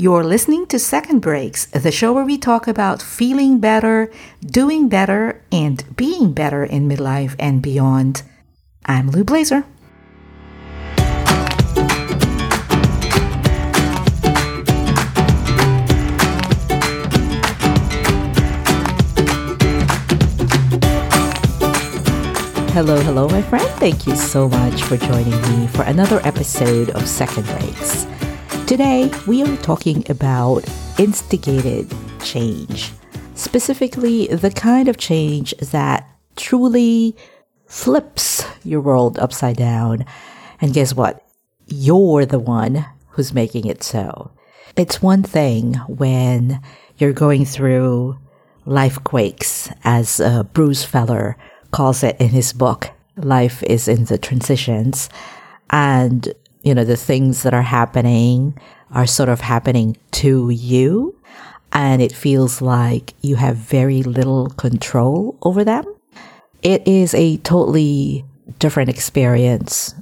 You're listening to Second Breaks, the show where we talk about feeling better, doing better, and being better in midlife and beyond. I'm Lou Blazer. Hello, hello, my friend. Thank you so much for joining me for another episode of Second Breaks. Today, we are talking about instigated change, specifically the kind of change that truly flips your world upside down. And guess what? You're the one who's making it so. It's one thing when you're going through life quakes, as uh, Bruce Feiler calls it in his book, Life is in the Transitions. And, you know, the things that are happening are sort of happening to you. And it feels like you have very little control over them. It is a totally different experience,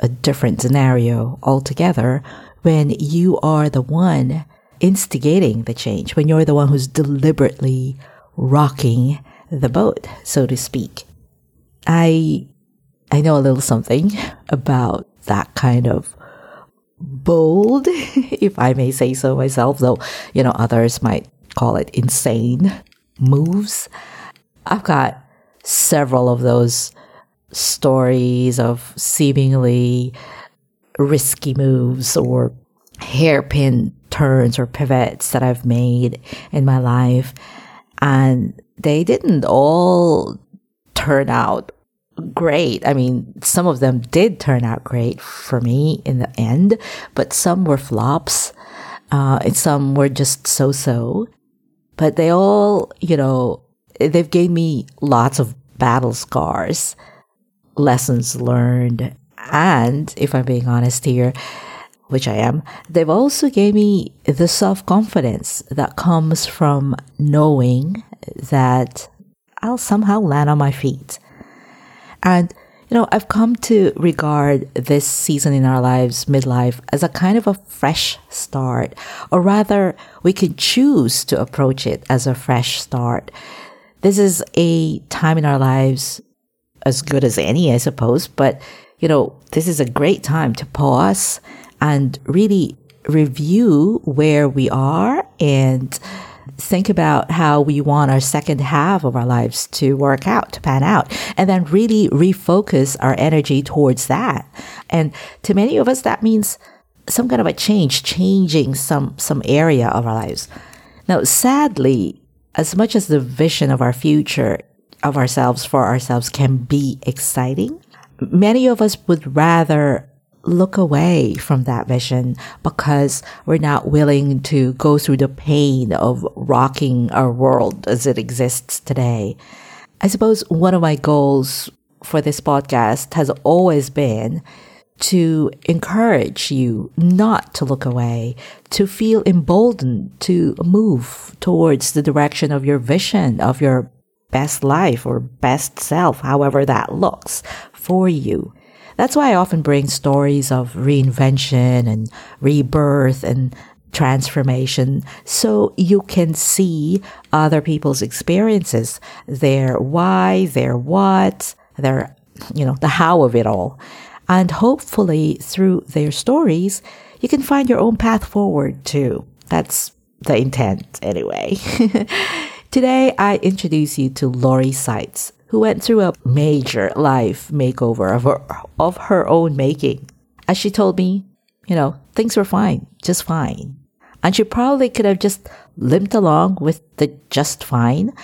a different scenario altogether when you are the one instigating the change, when you're the one who's deliberately rocking the boat, so to speak. I I know a little something about that kind of bold, if I may say so myself, though, you know, others might call it insane moves. I've got several of those stories of seemingly risky moves or hairpin turns or pivots that I've made in my life. And they didn't all turn out great. I mean, some of them did turn out great for me in the end, but some were flops. Uh, and some were just so so. But they all, you know, they've gave me lots of battle scars, lessons learned, and if I'm being honest here, which I am, they've also gave me the self confidence that comes from knowing that I'll somehow land on my feet. And, you know, I've come to regard this season in our lives, midlife, as a kind of a fresh start, or rather, we can choose to approach it as a fresh start. This is a time in our lives as good as any, I suppose, but, you know, this is a great time to pause and really review where we are and think about how we want our second half of our lives to work out, to pan out, and then really refocus our energy towards that. And to many of us, that means some kind of a change, changing some, some area of our lives. Now, sadly, as much as the vision of our future of ourselves for ourselves can be exciting, many of us would rather look away from that vision because we're not willing to go through the pain of rocking our world as it exists today. I suppose one of my goals for this podcast has always been to encourage you not to look away, to feel emboldened to move towards the direction of your vision of your best life or best self, however that looks for you. That's why I often bring stories of reinvention and rebirth and transformation so you can see other people's experiences, their why, their what, their, you know, the how of it all. And hopefully through their stories, you can find your own path forward too. That's the intent anyway. Today, I introduce you to Lori Saitz, who went through a major life makeover of her, of her own making. As she told me, you know, things were fine, just fine. And she probably could have just limped along with the just fine,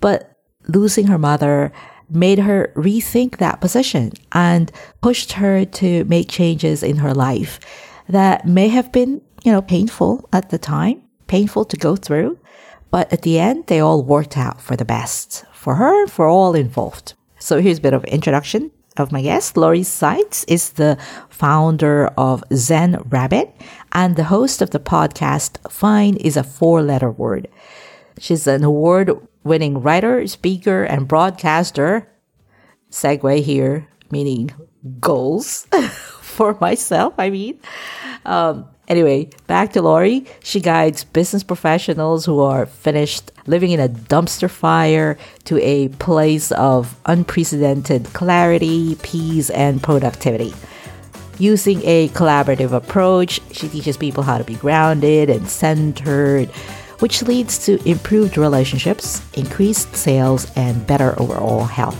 but losing her mother made her rethink that position and pushed her to make changes in her life that may have been, you know, painful at the time, painful to go through, but at the end, they all worked out for the best for her, for all involved. So here's a bit of introduction of my guest. Lori Saitz is the founder of Zen Rabbit and the host of the podcast Fine is a four letter word. She's an award winning writer, speaker, and broadcaster. Segue here, meaning goals for myself, I mean. Um, Anyway, back to Lori. She guides business professionals who are finished living in a dumpster fire to a place of unprecedented clarity, peace, and productivity. Using a collaborative approach, she teaches people how to be grounded and centered, which leads to improved relationships, increased sales, and better overall health.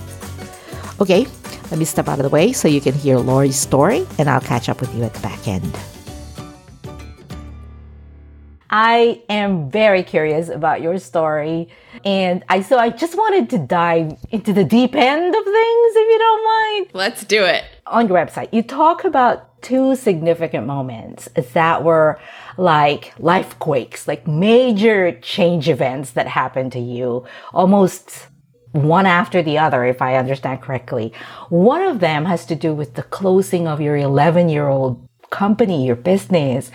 Okay, let me step out of the way so you can hear Lori's story, and I'll catch up with you at the back end. I am very curious about your story. And I so I just wanted to dive into the deep end of things if you don't mind. Let's do it. On your website, you talk about two significant moments that were like life quakes, like major change events that happened to you almost one after the other, if I understand correctly. One of them has to do with the closing of your 11 year old company, your business.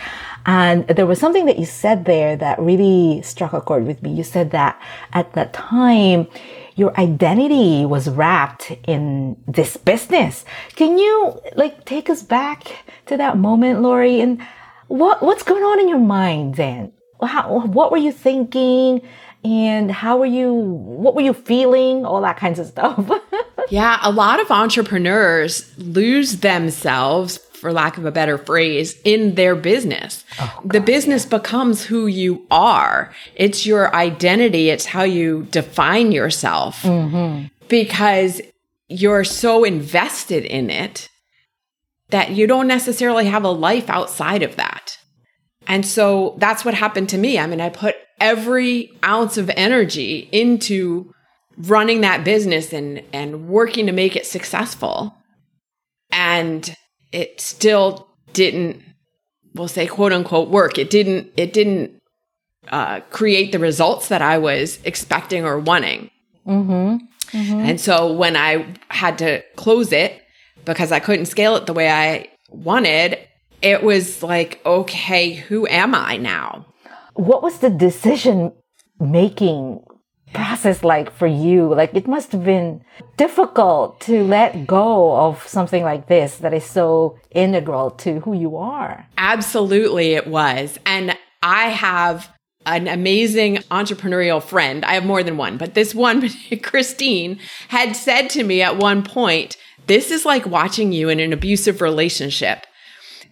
And there was something that you said there that really struck a chord with me. You said that at that time, your identity was wrapped in this business. Can you like take us back to that moment, Lori? And what, what's going on in your mind then? How, what were you thinking? And how were you, what were you feeling? All that kinds of stuff. yeah. A lot of entrepreneurs lose themselves for lack of a better phrase, in their business. Oh, the business yeah. becomes who you are. It's your identity. It's how you define yourself mm-hmm. because you're so invested in it that you don't necessarily have a life outside of that. And so that's what happened to me. I mean, I put every ounce of energy into running that business and, and working to make it successful. And it still didn't, we'll say quote unquote work. It didn't, it didn't uh, create the results that I was expecting or wanting. Mm-hmm. Mm-hmm. And so when I had to close it because I couldn't scale it the way I wanted, it was like, okay, who am I now? What was the decision making process like for you? Like it must have been difficult to let go of something like this that is so integral to who you are. Absolutely, it was. And I have an amazing entrepreneurial friend. I have more than one, but this one, Christine, had said to me at one point, This is like watching you in an abusive relationship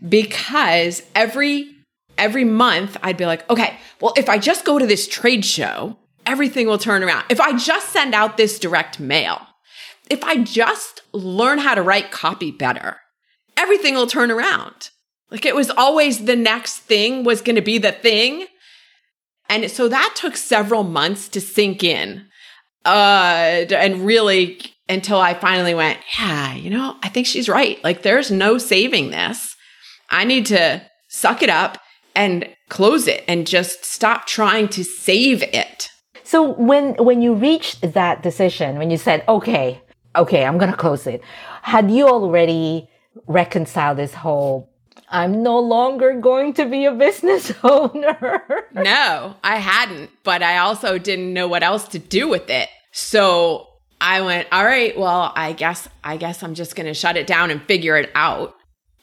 because every every month I'd be like, okay, well, if I just go to this trade show, everything will turn around. If I just send out this direct mail, if I just learn how to write copy better, everything will turn around. Like it was always the next thing was going to be the thing. And so that took several months to sink in. Uh, and really until I finally went, yeah, you know, I think she's right. Like there's no saving this. I need to suck it up and close it and just stop trying to save it. So when when you reached that decision, when you said, "Okay, okay, I'm going to close it," had you already reconciled this whole I'm no longer going to be a business owner. no, I hadn't, but I also didn't know what else to do with it. So I went, all right, well, I guess I guess I'm just going to shut it down and figure it out.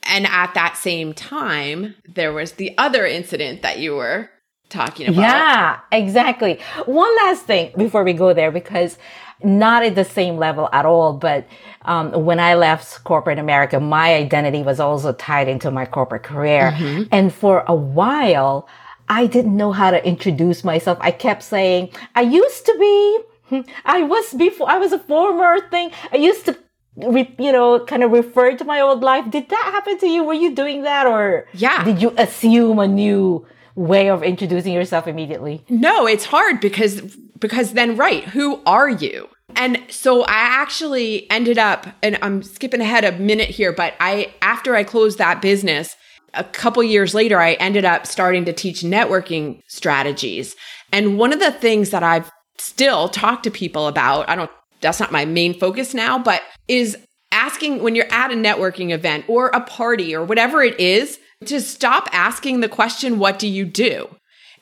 And at that same time, there was the other incident that you were talking about. Yeah, exactly. One last thing before we go there, because not at the same level at all, but um, when I left corporate America, my identity was also tied into my corporate career. Mm-hmm. And for a while, I didn't know how to introduce myself. I kept saying, I used to be, I was before, I was a former thing. I used to you know, kind of refer to my old life. Did that happen to you? Were you doing that or yeah. did you assume a new way of introducing yourself immediately? No, it's hard because because then right, who are you? And so I actually ended up and I'm skipping ahead a minute here, but I after I closed that business, a couple years later I ended up starting to teach networking strategies. And one of the things that I've still talked to people about, I don't that's not my main focus now, but is asking when you're at a networking event or a party or whatever it is, to stop asking the question, What do you do?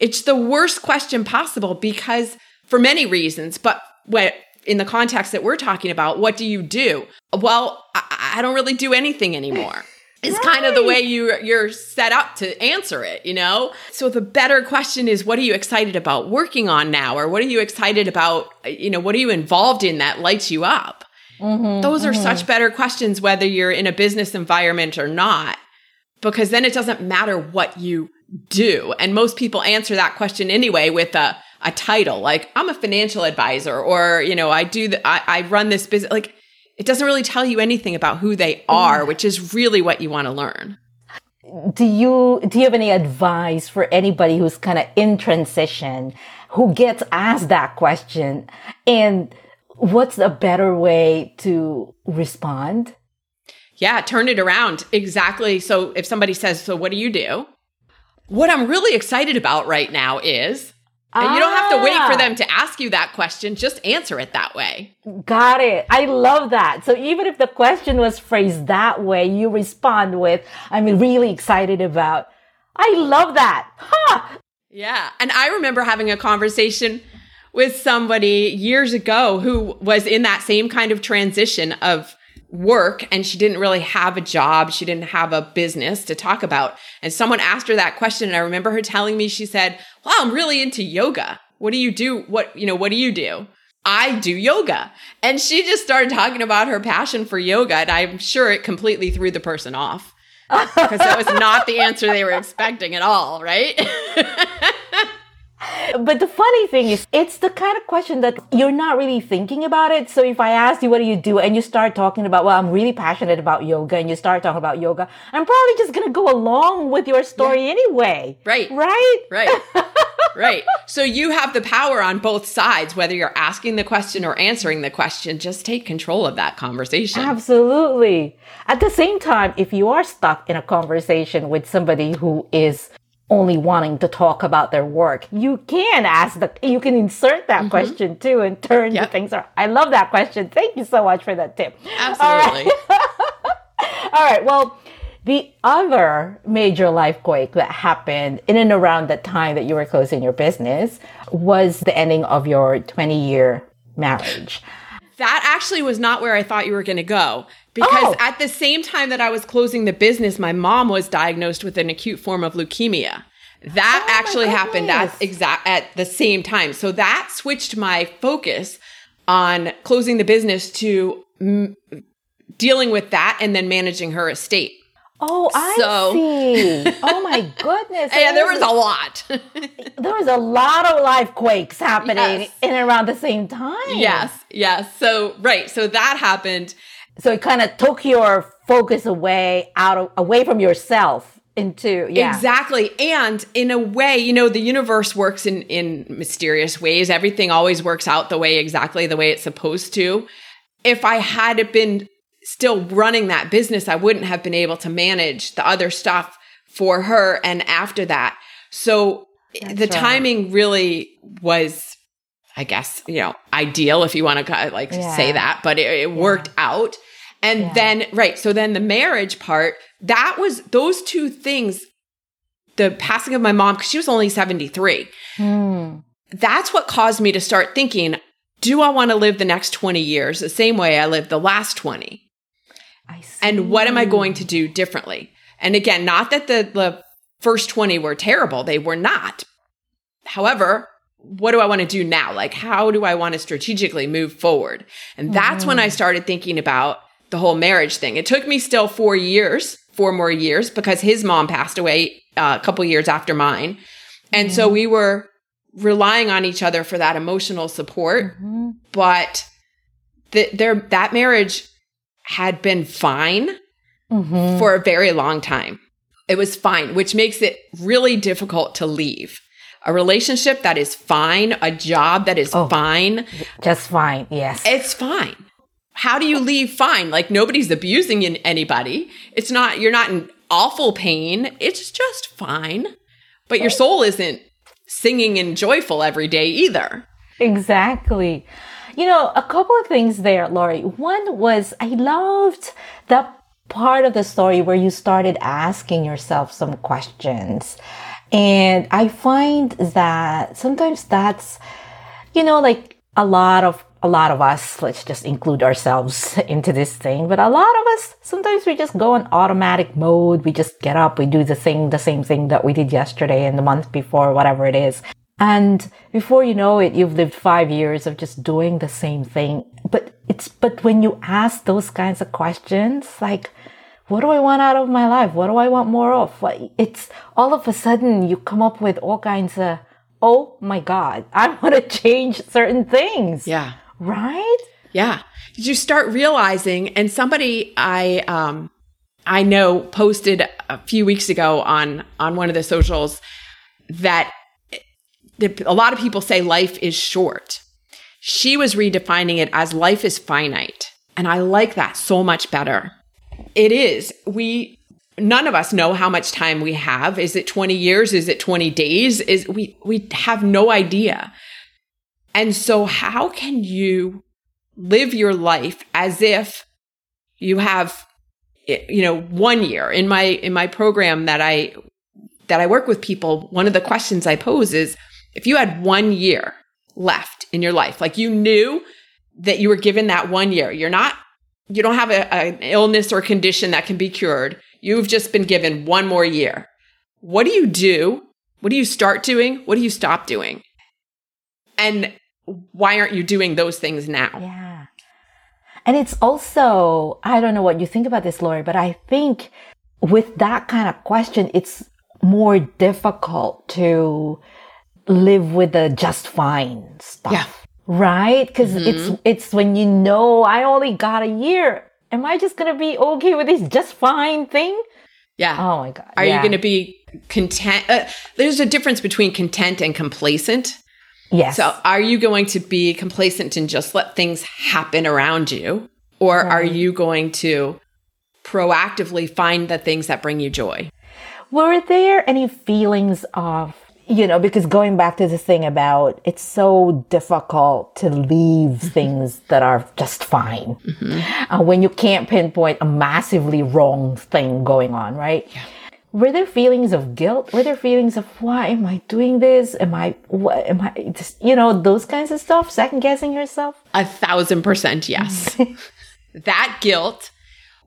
It's the worst question possible because for many reasons, but what in the context that we're talking about, what do you do? Well, I, I don't really do anything anymore. It's right. kind of the way you you're set up to answer it, you know? So the better question is what are you excited about working on now or what are you excited about, you know, what are you involved in that lights you up? Mm-hmm, Those are mm-hmm. such better questions whether you're in a business environment or not because then it doesn't matter what you do. And most people answer that question anyway with a a title like I'm a financial advisor or, you know, I do the, I, I run this business like it doesn't really tell you anything about who they are, mm. which is really what you want to learn. Do you do you have any advice for anybody who's kind of in transition who gets asked that question and what's a better way to respond? Yeah, turn it around. Exactly. So if somebody says, "So what do you do?" What I'm really excited about right now is and you don't have to wait for ah. them to ask you that question. Just answer it that way. Got it. I love that. So even if the question was phrased that way, you respond with, I'm really excited about. I love that. Huh. Yeah. And I remember having a conversation with somebody years ago who was in that same kind of transition of work and she didn't really have a job. She didn't have a business to talk about. And someone asked her that question. And I remember her telling me, she said, wow, I'm really into yoga. What do you do? What, you know, what do you do? I do yoga. And she just started talking about her passion for yoga. And I'm sure it completely threw the person off because that was not the answer they were expecting at all, right? But the funny thing is, it's the kind of question that you're not really thinking about it. So if I ask you, what do you do? And you start talking about, well, I'm really passionate about yoga and you start talking about yoga, I'm probably just going to go along with your story yeah. anyway. Right. Right. Right. right. So you have the power on both sides, whether you're asking the question or answering the question. Just take control of that conversation. Absolutely. At the same time, if you are stuck in a conversation with somebody who is only wanting to talk about their work. You can ask the, you can insert that mm-hmm. question too and turn yep. the things around. I love that question. Thank you so much for that tip. Absolutely. All right. All right. Well, the other major life quake that happened in and around the time that you were closing your business was the ending of your 20 year marriage. That actually was not where I thought you were going to go. Because oh. at the same time that I was closing the business, my mom was diagnosed with an acute form of leukemia. That oh actually happened at exact at the same time. So that switched my focus on closing the business to m- dealing with that and then managing her estate. Oh, I so, see. Oh my goodness. yeah, there was a lot. there was a lot of life quakes happening yes. in and around the same time. Yes, yes. So right. So that happened. So it kind of took your focus away out of away from yourself into yeah. Exactly. And in a way, you know, the universe works in in mysterious ways. Everything always works out the way exactly the way it's supposed to. If I had been still running that business, I wouldn't have been able to manage the other stuff for her and after that. So eh, That's the right. timing really was, I guess, you know, ideal if you want to like yeah. say that, but it, it yeah. worked out. And yeah. then, right. So then the marriage part, that was those two things, the passing of my mom, because she was only 73. Hmm. That's what caused me to start thinking, do I want to live the next 20 years the same way I lived the last 20? And what am I going to do differently? And again, not that the, the first 20 were terrible, they were not. However, what do I want to do now? Like, how do I want to strategically move forward? And that's mm-hmm. when I mm-hmm. started thinking about the whole marriage thing. It took me still four years, four more years, because his mom passed away uh, a couple years after mine. And mm-hmm. so we were relying on each other for that emotional support. Mm-hmm. But the, there, that marriage had been fine mm-hmm. for a very long time. It was fine, which makes it really difficult to leave. A relationship that is fine, a job that is oh, fine. Just fine, yes. It's fine. How do you leave fine? Like nobody's abusing anybody. It's not, you're not in awful pain. It's just fine. But your soul isn't singing and joyful every day either. Exactly. You know, a couple of things there, Lori. One was I loved that part of the story where you started asking yourself some questions. And I find that sometimes that's, you know, like a lot of a lot of us, let's just include ourselves into this thing, but a lot of us, sometimes we just go in automatic mode. We just get up, we do the thing, the same thing that we did yesterday and the month before, whatever it is. And before you know it, you've lived five years of just doing the same thing. But it's, but when you ask those kinds of questions, like, what do I want out of my life? What do I want more of? It's all of a sudden you come up with all kinds of, oh my God, I want to change certain things. Yeah. Right? Yeah. Did you start realizing, and somebody I, um, I know posted a few weeks ago on, on one of the socials that a lot of people say life is short. She was redefining it as life is finite. And I like that so much better. It is. We none of us know how much time we have. Is it 20 years? Is it 20 days? Is we we have no idea. And so how can you live your life as if you have you know 1 year in my in my program that I that I work with people one of the questions I pose is if you had 1 year left in your life like you knew that you were given that 1 year you're not you don't have a, an illness or condition that can be cured You've just been given one more year. What do you do? What do you start doing? What do you stop doing? And why aren't you doing those things now? Yeah. And it's also, I don't know what you think about this, Lori, but I think with that kind of question, it's more difficult to live with the just fine stuff. Yeah. Right? Because mm-hmm. it's it's when you know I only got a year am I just going to be okay with this just fine thing? Yeah. Oh my God. Are yeah. you going to be content? Uh, there's a difference between content and complacent. Yes. So are you going to be complacent and just let things happen around you? Or right. are you going to proactively find the things that bring you joy? Were there any feelings of you know, because going back to the thing about it's so difficult to leave mm-hmm. things that are just fine mm-hmm. uh, when you can't pinpoint a massively wrong thing going on, right? Yeah. Were there feelings of guilt? Were there feelings of why am I doing this? Am I what am I just you know those kinds of stuff? Second guessing yourself? A thousand percent yes. that guilt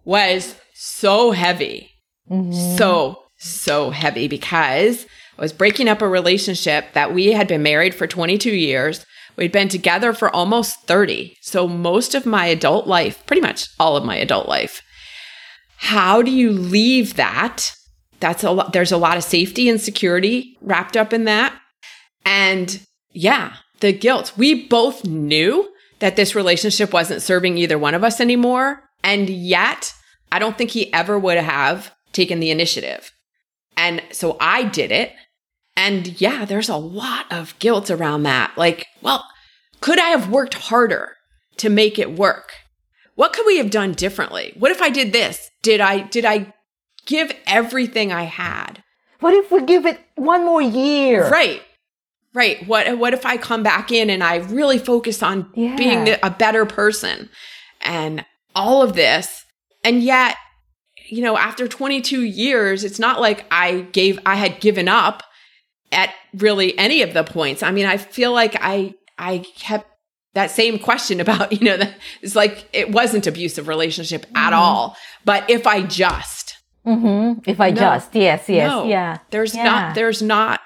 was so heavy, mm-hmm. so so heavy because I was breaking up a relationship that we had been married for 22 years. We'd been together for almost 30. So most of my adult life, pretty much all of my adult life. How do you leave that? That's a lot. There's a lot of safety and security wrapped up in that. And yeah, the guilt. We both knew that this relationship wasn't serving either one of us anymore. And yet, I don't think he ever would have taken the initiative. And so I did it. And yeah, there's a lot of guilt around that. Like, well, could I have worked harder to make it work? What could we have done differently? What if I did this? Did I did I give everything I had? What if we give it one more year? Right. Right. What what if I come back in and I really focus on yeah. being a better person and all of this? And yet, you know, after 22 years, it's not like I gave I had given up at really any of the points. I mean, I feel like I I kept that same question about, you know, it's like it wasn't abusive relationship mm-hmm. at all. But if I just mm-hmm. if I no, just, yes, yes, no, yeah. There's yeah. not there's not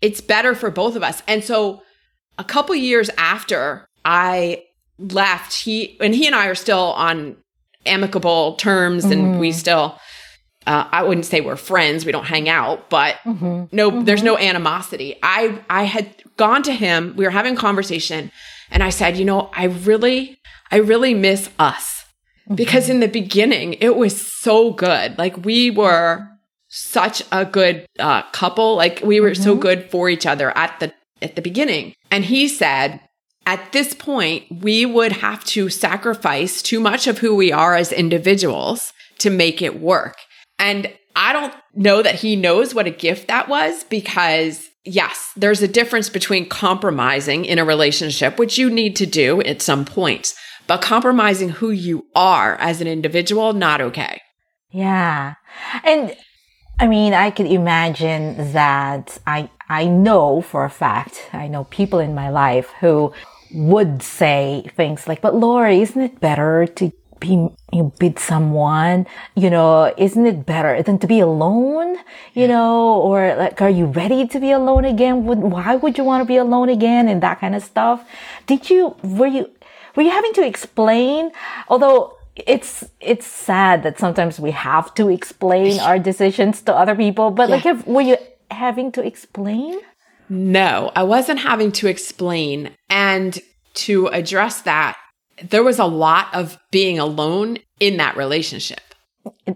it's better for both of us. And so a couple years after I left, he and he and I are still on amicable terms mm-hmm. and we mm-hmm. still uh, I wouldn't say we're friends. We don't hang out, but mm-hmm. no, mm-hmm. there's no animosity. I, I had gone to him. We were having conversation and I said, you know, I really, I really miss us mm-hmm. because in the beginning it was so good. Like we were such a good uh, couple. Like we were so mm-hmm. good for each other at the, at the beginning. And he said, at this point, we would have to sacrifice too much of who we are as individuals to make it work. And I don't know that he knows what a gift that was because yes, there's a difference between compromising in a relationship, which you need to do at some point, but compromising who you are as an individual, not okay. Yeah. And I mean, I could imagine that I, I know for a fact, I know people in my life who would say things like, but Laura, isn't it better to be you with someone? You know, isn't it better than to be alone? You know, or like, are you ready to be alone again? Would, why would you want to be alone again? And that kind of stuff. Did you, were you, were you having to explain? Although it's it's sad that sometimes we have to explain our decisions to other people. But yeah. like, if, were you having to explain? No, I wasn't having to explain. And to address that, there was a lot of being alone in that relationship.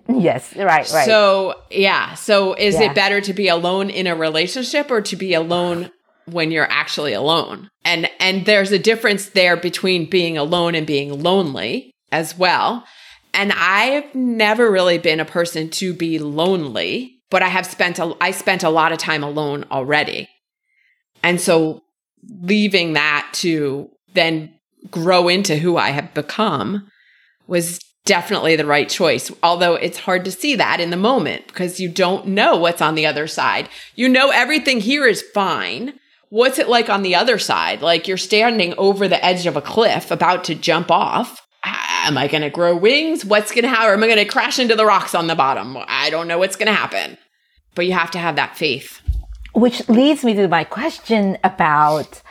Yes, right, right. So, yeah. So, is yeah. it better to be alone in a relationship or to be alone when you're actually alone? And and there's a difference there between being alone and being lonely as well. And I've never really been a person to be lonely, but I have spent a, I spent a lot of time alone already. And so leaving that to then grow into who I have become was definitely the right choice. Although it's hard to see that in the moment because you don't know what's on the other side. You know, everything here is fine. What's it like on the other side? Like you're standing over the edge of a cliff about to jump off. Ah, am I going to grow wings? What's going to happen? Am I going to crash into the rocks on the bottom? I don't know what's going to happen. But you have to have that faith. Which leads me to my question about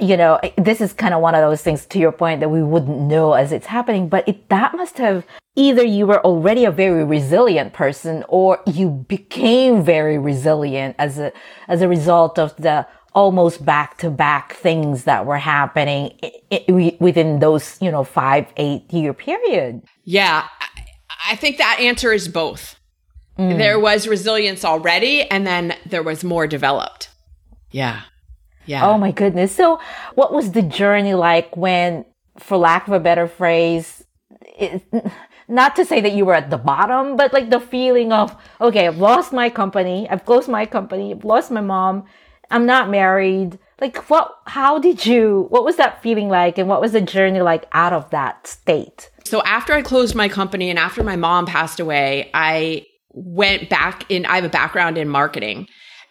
you know, this is kind of one of those things to your point that we wouldn't know as it's happening, but it, that must have either you were already a very resilient person or you became very resilient as a, as a result of the almost back to back things that were happening within those, you know, five, eight year period. Yeah. I think that answer is both. Mm. There was resilience already and then there was more developed. Yeah. Yeah. Oh my goodness. So, what was the journey like when, for lack of a better phrase, it, not to say that you were at the bottom, but like the feeling of, okay, I've lost my company, I've closed my company, I've lost my mom, I'm not married. Like, what, how did you, what was that feeling like? And what was the journey like out of that state? So, after I closed my company and after my mom passed away, I went back in, I have a background in marketing.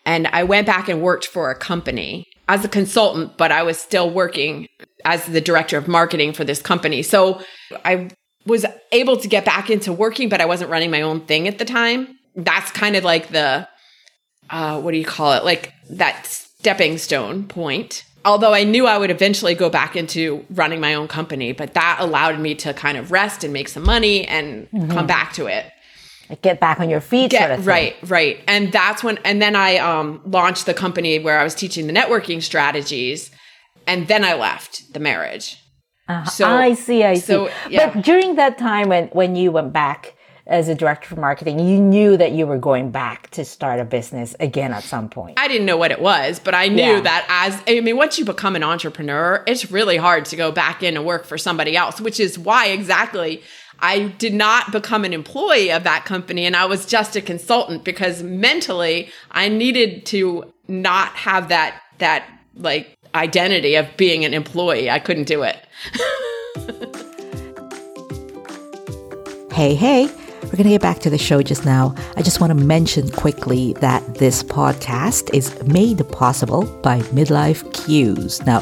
And I went back and worked for a company as a consultant, but I was still working as the director of marketing for this company. So I was able to get back into working, but I wasn't running my own thing at the time. That's kind of like the, uh, what do you call it? Like that stepping stone point. Although I knew I would eventually go back into running my own company, but that allowed me to kind of rest and make some money and mm-hmm. come back to it get back on your feet get, sort of right right. And that's when and then i um, launched the company where i was teaching the networking strategies and then i left the marriage. Uh, so i see i so, see. Yeah. but during that time when when you went back as a director for marketing you knew that you were going back to start a business again at some point. I didn't know what it was but i knew yeah. that as i mean once you become an entrepreneur it's really hard to go back in and work for somebody else which is why exactly I did not become an employee of that company and I was just a consultant because mentally I needed to not have that that like identity of being an employee. I couldn't do it. hey, hey. We're going to get back to the show just now. I just want to mention quickly that this podcast is made possible by Midlife Cues. Now,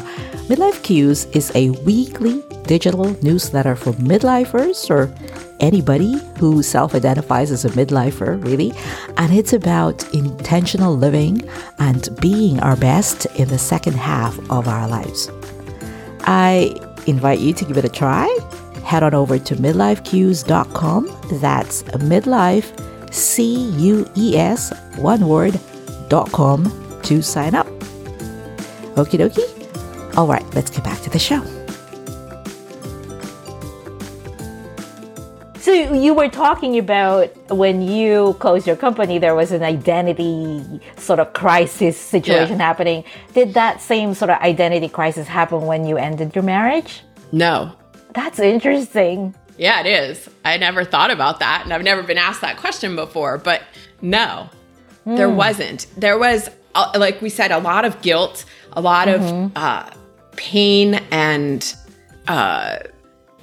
Midlife Cues is a weekly digital newsletter for midlifers or anybody who self identifies as a midlifer, really. And it's about intentional living and being our best in the second half of our lives. I invite you to give it a try. Head on over to midlifecues.com. That's midlife, C U E S, one word, dot com to sign up. Okie dokie. All right, let's get back to the show. So you were talking about when you closed your company, there was an identity sort of crisis situation yeah. happening. Did that same sort of identity crisis happen when you ended your marriage? No. That's interesting. Yeah, it is. I never thought about that, and I've never been asked that question before. But no, mm. there wasn't. There was, like we said, a lot of guilt, a lot mm-hmm. of uh, pain, and uh,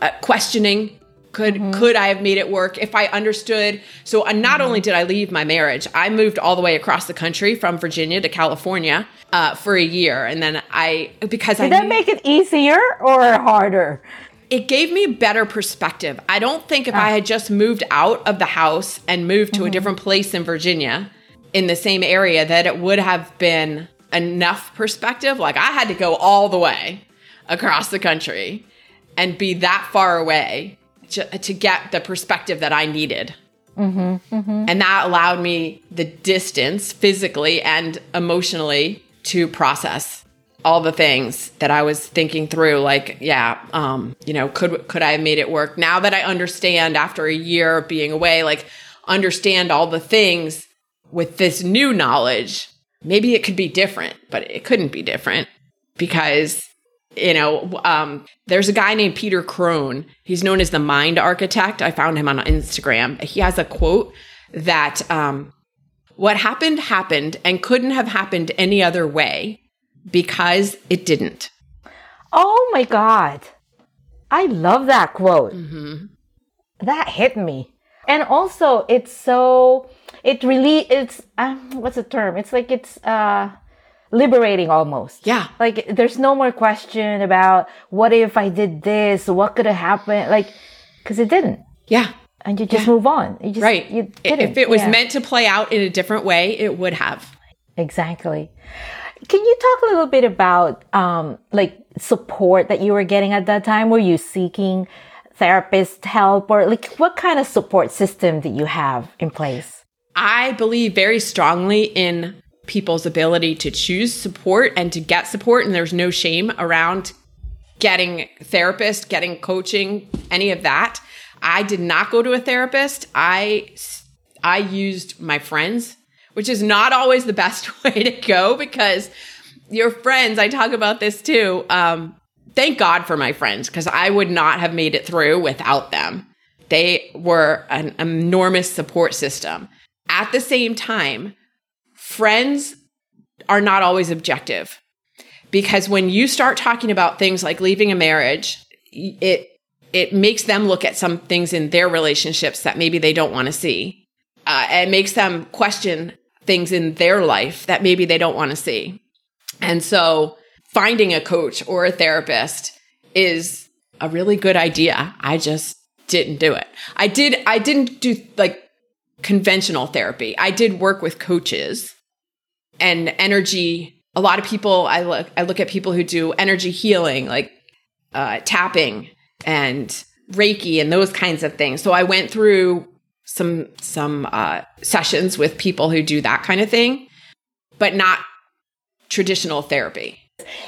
uh questioning Could mm-hmm. could I have made it work if I understood? So uh, not mm-hmm. only did I leave my marriage, I moved all the way across the country from Virginia to California uh, for a year, and then I because did I that knew, make it easier or harder? It gave me better perspective. I don't think if I ah. had just moved out of the house and moved to mm-hmm. a different place in Virginia in the same area that it would have been enough perspective. Like I had to go all the way across the country and be that far away to, to get the perspective that I needed. Mm-hmm, mm-hmm. And that allowed me the distance physically and emotionally to process all the things that I was thinking through. Like, yeah, um, you know, could could I have made it work? Now that I understand after a year of being away, like understand all the things with this new knowledge, maybe it could be different, but it couldn't be different because you know, um, there's a guy named Peter Crone. He's known as the mind architect. I found him on Instagram. He has a quote that um, what happened happened and couldn't have happened any other way because it didn't. Oh my God. I love that quote. Mm-hmm. That hit me. And also, it's so, it really, it's, um, what's the term? It's like it's, uh, liberating almost. Yeah. Like there's no more question about what if I did this? What could have happened? Like, cause it didn't. Yeah. And you just yeah. move on. You just, right. You if it was yeah. meant to play out in a different way, it would have. Exactly. Can you talk a little bit about, um, like support that you were getting at that time? Were you seeking therapist help or like what kind of support system did you have in place? I believe very strongly in people's ability to choose support and to get support. And there's no shame around getting therapist, getting coaching, any of that. I did not go to a therapist. I I used my friends, which is not always the best way to go because your friends, I talk about this too. Um, thank God for my friends because I would not have made it through without them. They were an enormous support system. At the same time, friends are not always objective because when you start talking about things like leaving a marriage, it it makes them look at some things in their relationships that maybe they don't want to see. Uh, it makes them question things in their life that maybe they don't want to see. And so finding a coach or a therapist is a really good idea. I just didn't do it. I did I didn't do like conventional therapy. I did work with coaches and energy. A lot of people, I look, I look at people who do energy healing, like uh, tapping and Reiki and those kinds of things. So I went through some some uh, sessions with people who do that kind of thing, but not traditional therapy.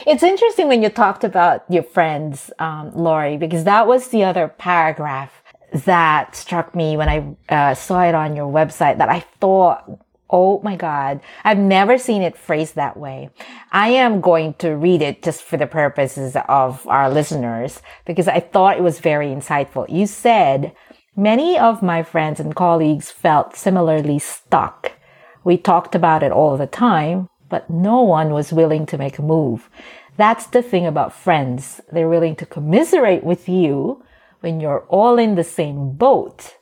It's interesting when you talked about your friends, um, Lori, because that was the other paragraph that struck me when I uh, saw it on your website that I thought Oh my God. I've never seen it phrased that way. I am going to read it just for the purposes of our listeners because I thought it was very insightful. You said, many of my friends and colleagues felt similarly stuck. We talked about it all the time, but no one was willing to make a move. That's the thing about friends. They're willing to commiserate with you when you're all in the same boat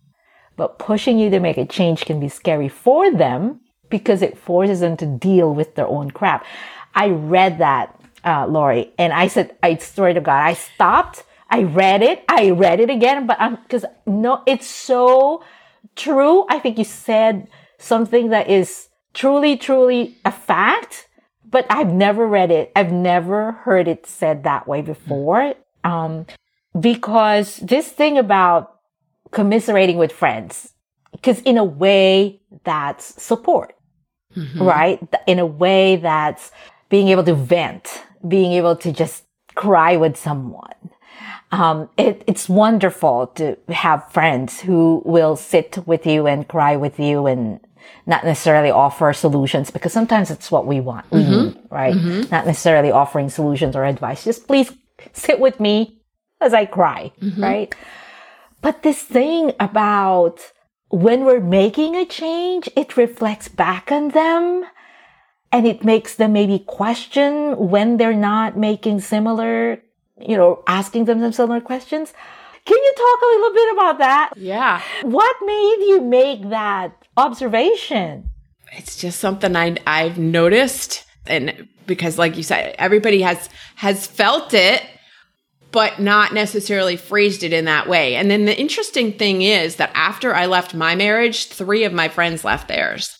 but pushing you to make a change can be scary for them because it forces them to deal with their own crap. I read that, uh, Lori, and I said, I swear to God, I stopped. I read it. I read it again, but I'm, cause no, it's so true. I think you said something that is truly, truly a fact, but I've never read it. I've never heard it said that way before. Um, because this thing about commiserating with friends because in a way that's support mm-hmm. right in a way that's being able to vent being able to just cry with someone um, it, it's wonderful to have friends who will sit with you and cry with you and not necessarily offer solutions because sometimes it's what we want, mm-hmm. we need, right? Mm-hmm. Not necessarily offering solutions or advice. Just please sit with me as I cry, mm-hmm. right? But this thing about when we're making a change, it reflects back on them and it makes them maybe question when they're not making similar, you know, asking them some similar questions. Can you talk a little bit about that? Yeah. What made you make that observation? It's just something I I've noticed and because like you said everybody has has felt it but not necessarily phrased it in that way. And then the interesting thing is that after I left my marriage, 3 of my friends left theirs.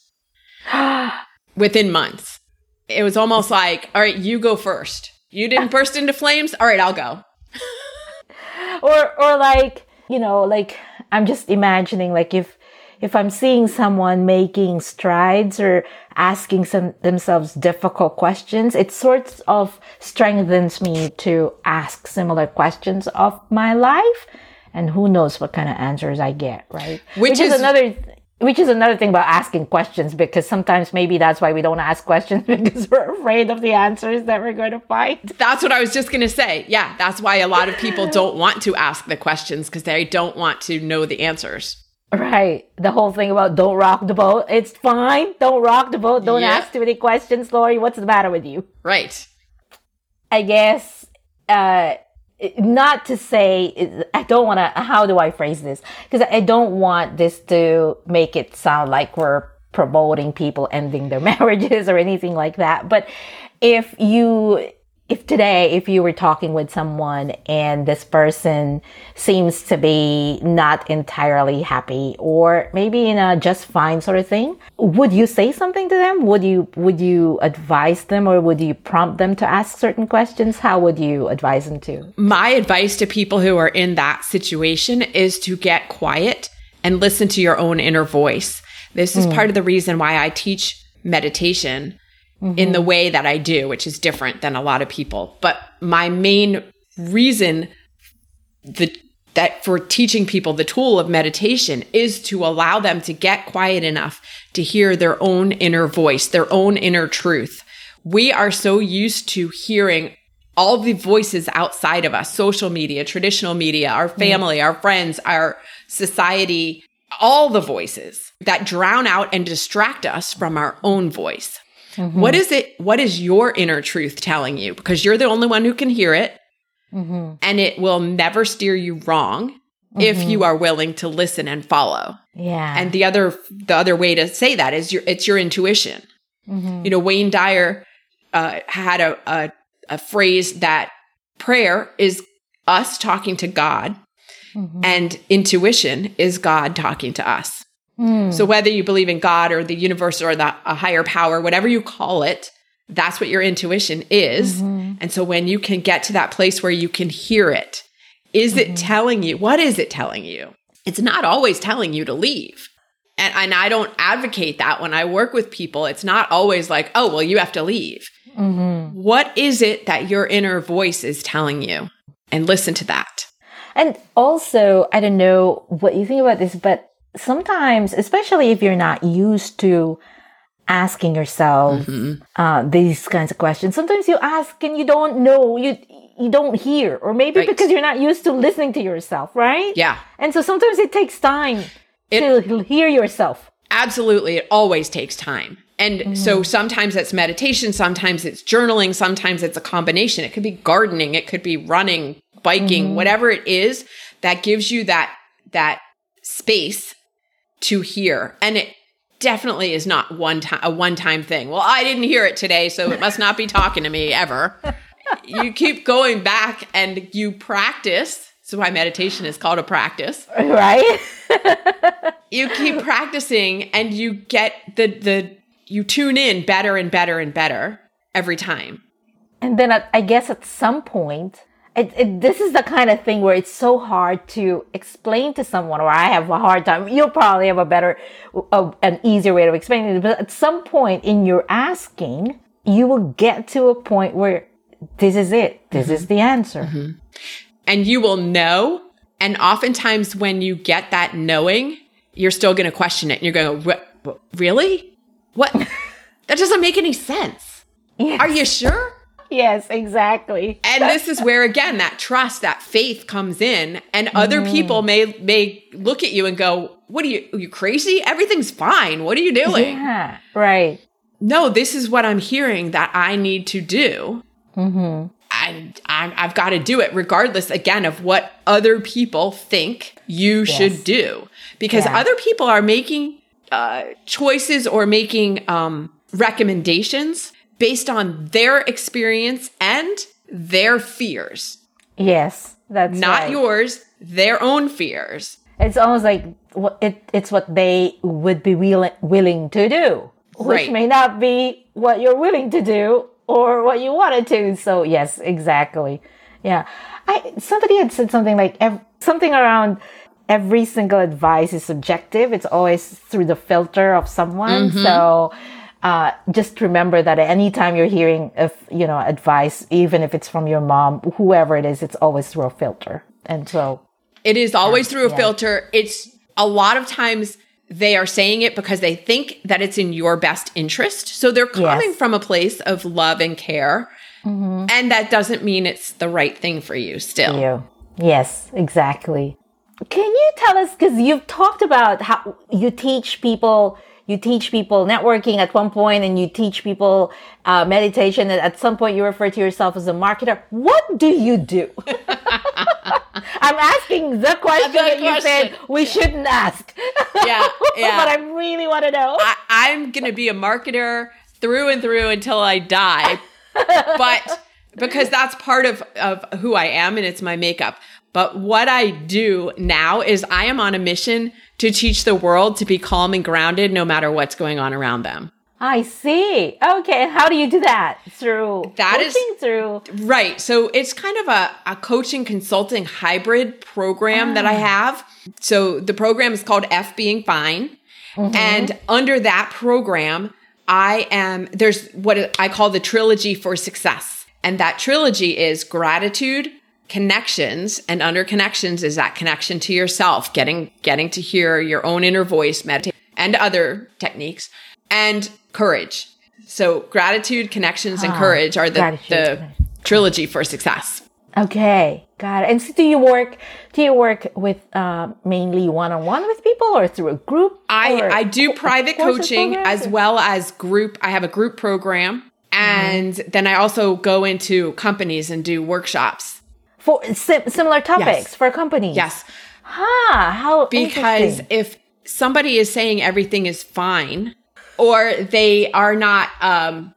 Within months. It was almost like, "All right, you go first. You didn't burst into flames? All right, I'll go." or or like you know like i'm just imagining like if if i'm seeing someone making strides or asking some themselves difficult questions it sort of strengthens me to ask similar questions of my life and who knows what kind of answers i get right Which which, is, is- another which is another thing about asking questions because sometimes maybe that's why we don't ask questions because we're afraid of the answers that we're going to find That's what I was just going to say. Yeah, that's why a lot of people don't want to ask the questions because they don't want to know the answers. Right. The whole thing about don't rock the boat. It's fine. Don't rock the boat. Don't Yeah. ask too many questions, Lori. What's the matter with you? Right. I guess, uh, not to say, I don't want to, how do I phrase this? Because I don't want this to make it sound like we're promoting people ending their marriages or anything like that. But if you, if today, if you were talking with someone and this person seems to be not entirely happy or maybe in a just fine sort of thing, would you say something to them? Would you, would you advise them or would you prompt them to ask certain questions? How would you advise them to? My advice to people who are in that situation is to get quiet and listen to your own inner voice. This is hmm. part of the reason why I teach meditation in the way that I do, which is different than a lot of people. But my main reason the that for teaching people the tool of meditation is to allow them to get quiet enough to hear their own inner voice, their own inner truth. We are so used to hearing all the voices outside of us, social media, traditional media, our mm-hmm. family, our friends, our society, all the voices that drown out and distract us from our own voice. What is it? What is your inner truth telling you? Because you're the only one who can hear it mm-hmm. and it will never steer you wrong if mm-hmm. you are willing to listen and follow. Yeah. And the other the other way to say that is your it's your intuition. Mm-hmm. You know, Wayne Dyer uh, had a, a a phrase that prayer is us talking to God, and intuition is God talking to us. Mm. So whether you believe in God or the universe or the a higher power, whatever you call it, that's what your intuition is. Mm-hmm. And so when you can get to that place where you can hear it, is it mm-hmm. telling you what is it telling you? It's not always telling you to leave. And, and I don't advocate that when I work with people. It's not always like, oh, well, you have to leave. Mm-hmm. What is it that your inner voice is telling you? And listen to that. And also, I don't know what you think about this, but sometimes, especially if you're not used to asking yourself mm-hmm. uh, these kinds of questions, sometimes you ask and you don't know, you you don't hear, or maybe Right. because you're not used to listening to yourself, right? Yeah. And so sometimes it takes time It- to hear yourself. Absolutely. It always takes time. And so mm-hmm. sometimes it's meditation, sometimes it's journaling, sometimes it's a combination. It could be gardening, it could be running, biking, mm-hmm. whatever it is that gives you that that space to hear. And it definitely is not one time a one-time thing. Well, I didn't hear it today, so it must not be talking to me ever. you keep going back and you practice. So why meditation is called a practice Right? you keep practicing and you get the the you tune in better and better and better every time And then at, I guess at some point, it, it, this is the kind of thing where it's so hard to explain to someone, or I have a hard time. You'll probably have a better, uh, an easier way of explaining it. But at some point in your asking, you will get to a point where this is it. This is the answer. and you will know and oftentimes when you get that knowing you're still going to question it and you're going "Re- re- really what that doesn't make any sense Yes. are you sure Yes, exactly. and this is where again that trust that faith comes in and other people may may look at you and go what are you are you crazy everything's fine what are you doing Yeah, right. no, this is what I'm hearing that I need to do. I and I, I've got to do it regardless again of what other people think you Yes. should do because Yeah. other people are making uh, choices or making um, recommendations based on their experience and their fears, Yes, that's not right. yours, their own fears. It's almost like it, it's what they would be willing willing to do, which Right. may not be what you're willing to do or what you wanted to. So yes, exactly. Yeah, I somebody had said something like ev- something around every single advice is subjective. It's always through the filter of someone. Mm-hmm. So. Uh, just remember that at any time you're hearing of you know advice, even if it's from your mom, whoever it is, it's always through a filter. And so It is always through a yeah. filter. It's a lot of times they are saying it because they think that it's in your best interest. So they're coming Yes. from a place of love and care. Mm-hmm. And that doesn't mean it's the right thing for you still. you. Yes, exactly. Can you tell us because you've talked about how you teach people you teach people networking at one point and you teach people uh, meditation and at some point you refer to yourself as a marketer what do you do i'm asking the question The that you said we shouldn't ask Yeah, yeah. but i really want to know I, I'm going to be a marketer through and through until I die. but because that's part of, of who I am and it's my makeup. But what I do now is I am on a mission to teach the world to be calm and grounded no matter what's going on around them. i see okay how do you do that through That is- through Right. So it's kind of a, a coaching consulting hybrid program that I ah. have. So the program is called F Being Fine. Mm-hmm. And under that program, I am, there's what I call the trilogy for success. And that trilogy is gratitude, connections, and under connections is that connection to yourself, getting, getting to hear your own inner voice, meditate, and other techniques, and courage. So gratitude, connections, and courage are the, gratitude, the trilogy for success. Okay, got it. And so, do you work? Do you work with uh, mainly one-on-one with people, or through a group? I, I do private coaching as well as group. I have a group program. And then I also go into companies and do workshops. For sim- similar topics Yes. for companies. Yes. Ah, how Because if somebody is saying everything is fine or they are not, um,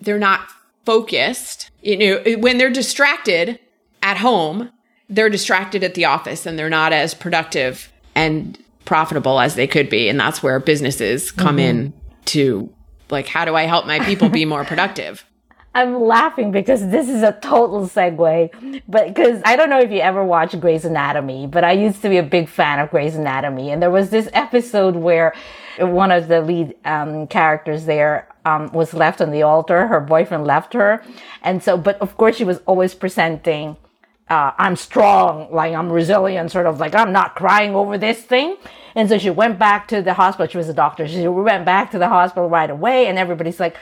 they're not focused, you know, when they're distracted at home, they're distracted at the office and they're not as productive and profitable as they could be. And that's where businesses come in to like, how do I help my people be more productive? I'm laughing because this is a total segue. But because I don't know if you ever watched Grey's Anatomy, but I used to be a big fan of Grey's Anatomy. And there was this episode where one of the lead um, characters there um, was left on the altar. Her boyfriend left her. And so, but of course, she was always presenting uh, I'm strong, like I'm resilient, sort of like I'm not crying over this thing. And so she went back to the hospital. She was a doctor. She went back to the hospital right away, and everybody's like,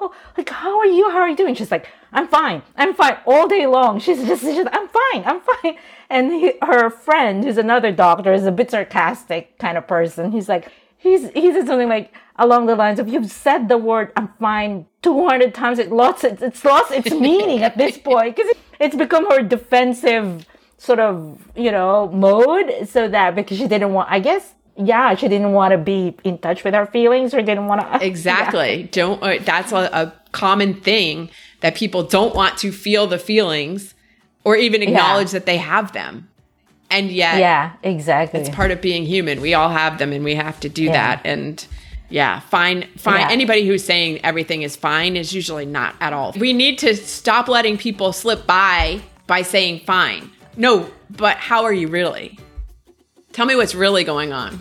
"Oh, like how are you? How are you doing?" She's like, "I'm fine. I'm fine." All day long, she's just, she's "I'm fine. I'm fine." And he, her friend, who's another doctor, is a bit sarcastic kind of person. He's like, he's he said something like along the lines of, "You've said the word I'm fine 200 times. It lost its it's lost its meaning at this point because it, it's become her defensive sort of you know mode. So that because she didn't want, I guess, yeah, she didn't want to be in touch with her feelings or didn't want to Exactly. Don't, uh, that's a, a common thing that people don't want to feel the feelings or even acknowledge that they have them. And yet, Yeah, exactly. it's part of being human. We all have them and we have to do that. And yeah, fine, fine. Yeah. Anybody who's saying everything is fine is usually not at all. We need to stop letting people slip by by saying fine. No, but how are you really? Tell me what's really going on.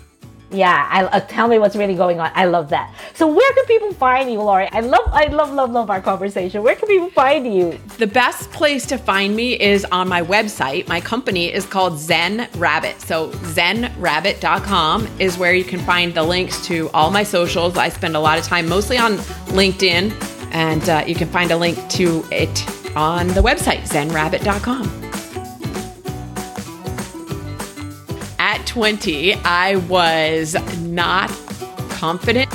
Yeah, I, uh, tell me what's really going on. I love that. So where can people find you, Lori? I love, I love, love, love our conversation. Where can people find you? The best place to find me is on my website. My company is called Zen Rabbit. So, zenrabbit.com is where you can find the links to all my socials. I spend a lot of time mostly on LinkedIn, and uh, you can find a link to it on the website, zenrabbit.com. 20, I was not confident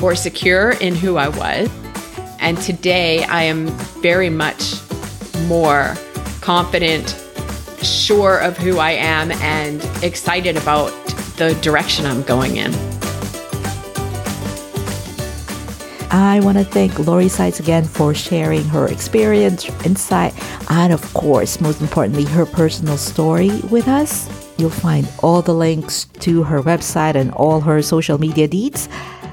or secure in who I was. And today I am very much more confident, sure of who I am, and excited about the direction I'm going in. I want to thank Lori Saitz again for sharing her experience, insight, and of course, most importantly, her personal story with us. You'll find all the links to her website and all her social media deeds,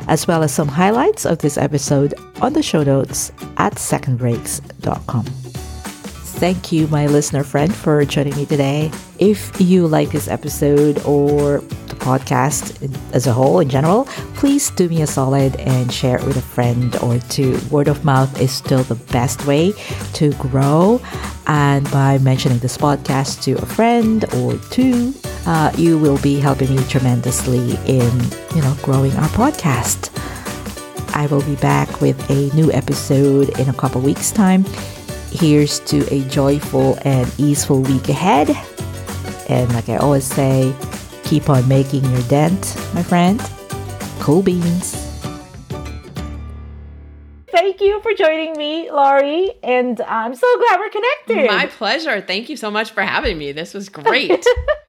as well as some highlights of this episode on the show notes at secondbreaks.com. Thank you, my listener friend, for joining me today. If you like this episode or podcast as a whole in general, please do me a solid and share it with a friend or two. Word of mouth is still the best way to grow. And by mentioning this podcast to a friend or two, uh, you will be helping me tremendously in, you know, growing our podcast. I will be back with a new episode in a couple weeks' time. Here's to a joyful and easeful week ahead. And like I always say, keep on making your dent, my friend. Cool beans. Thank you for joining me, Lori. And I'm so glad we're connected. My pleasure. Thank you so much for having me. This was great.